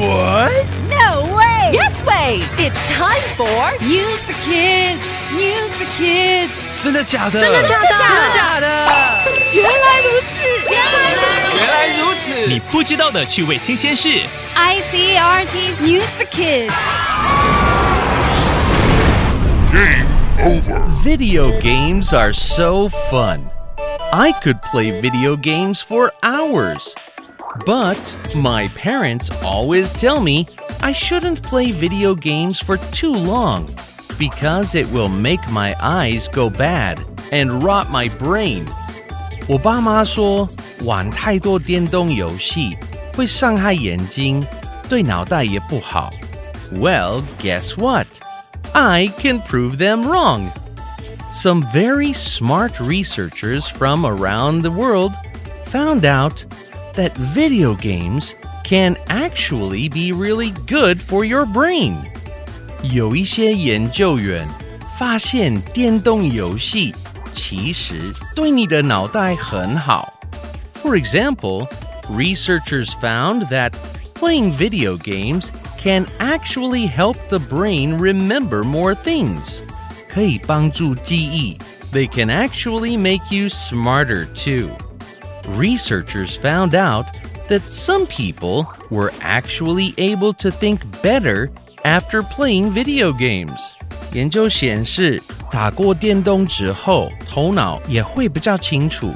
What? No way! Yes way! It's time for News for Kids. News for Kids. 真的假的？真的假的？真的假的？原来如此，原来如此。原来如此。你不知道的趣味新鲜事。 ICRT's News for Kids. Video games are so fun. I could play video games for hours. But my parents always tell me I shouldn't play video games for too long because it will make my eyes go bad and rot my brain. 我爸妈说玩太多电动游戏会伤害眼睛，对脑袋也不好。Well, guess what? I can prove them wrong. Some very smart researchers from around the world found out that video games can actually be really good for your brain. 有一些研究员发现电动游戏其实对你的脑袋很好。For example, researchers found that playing video games can actually help the brain remember more things. 可以帮助记忆. They can actually make you smarter too. Researchers found out that some people were actually able to think better after playing video games. 研究显示，打过电动之后，头脑也会比较清楚。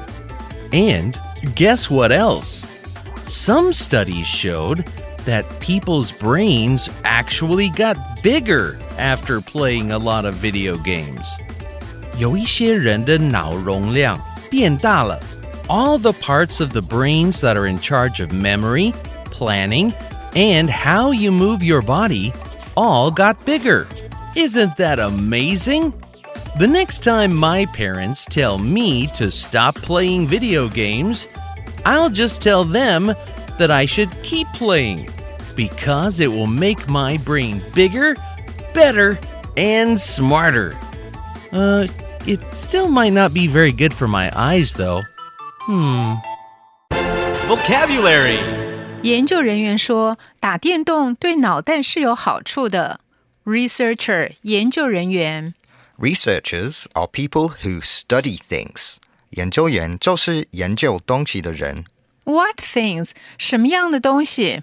And guess what else? Some studies showed that people's brains actually got bigger after playing a lot of video games. 有一些人的脑容量变大了。 All the parts of the brains that are in charge of memory, planning, and how you move your body all got bigger. Isn't that amazing? The next time my parents tell me to stop playing video games, I'll just tell them that I should keep playing because it will make my brain bigger, better, and smarter. Uh, it still might not be very good for my eyes, though. Hmm. Vocabulary 研究人员说，打电动对脑袋是有好处的。Researcher 研究人员 Researchers are people who study things. 研究员就是研究东西的人。 What things 什么样的东西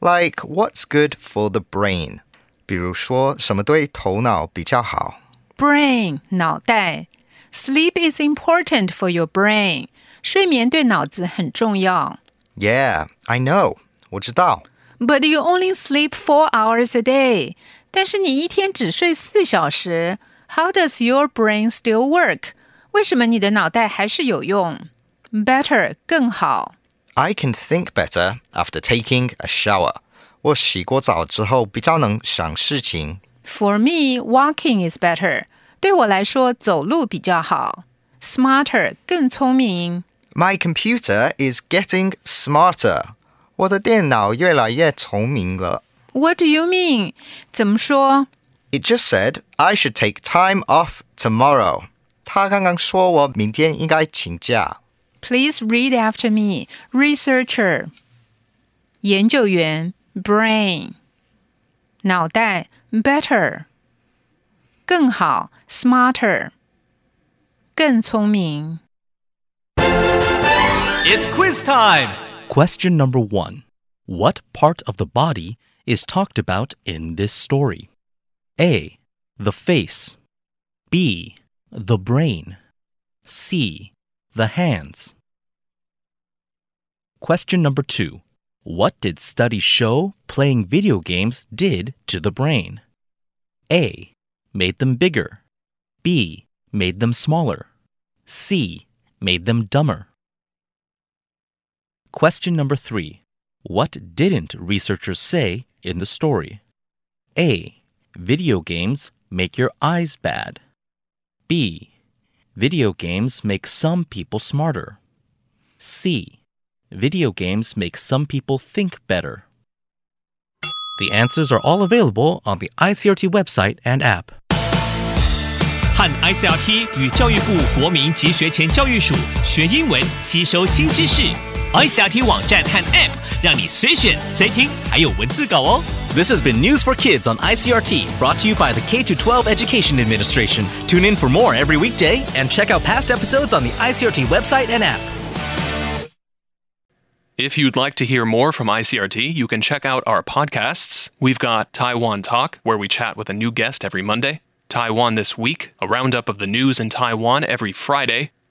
Like what's good for the brain？比如说什么对头脑比较好。 ？Brain 脑袋。Sleep is important for your brain. 睡眠对脑子很重要。 Yeah, I know. 我知道。 But you only sleep four hours a day. 但是你一天只睡四小时。How does your brain still work? 为什么你的脑袋还是有用？Better 更好。 I can think better after taking a shower. 我洗过澡之后比较能想事情。 For me, walking is better. 对我来说，走路比较好。Smarter 更聪明。 My computer is getting smarter. 我的电脑越来越聪明了。 What do you mean? 怎么说 It just said I should take time off tomorrow. 他刚刚说我明天应该请假。 ？Please read after me. Researcher 研究员 brain 脑袋 better 更好 smarter 更聪明。 It's quiz time. Question number one What part of the body is talked about in this story? A. The face. B. The brain. C. The hands. Question number two What did studies show playing video games did to the brain? A. Made them bigger. B. Made them smaller. C. Made them dumber. Question number three What didn't researchers say in the story? A. Video games make your eyes bad. B. Video games make some people smarter. C. Video games make some people think better. The answers are all available on the ICRT website and app. 和 ICRT 与教育部国民及学前教育署学英文，吸收新知识。 iCRT 网站和 App，让你随选随听，还有文字稿哦。 This has been News for Kids on ICRT, brought to you by the K 12 Education Administration. Tune in for more every weekday and check out past episodes on the ICRT website and app. If you'd like to hear more from ICRT, you can check out our podcasts. We've got Taiwan Talk, where we chat with a new guest every Monday, Taiwan This Week, a roundup of the news in Taiwan every Friday,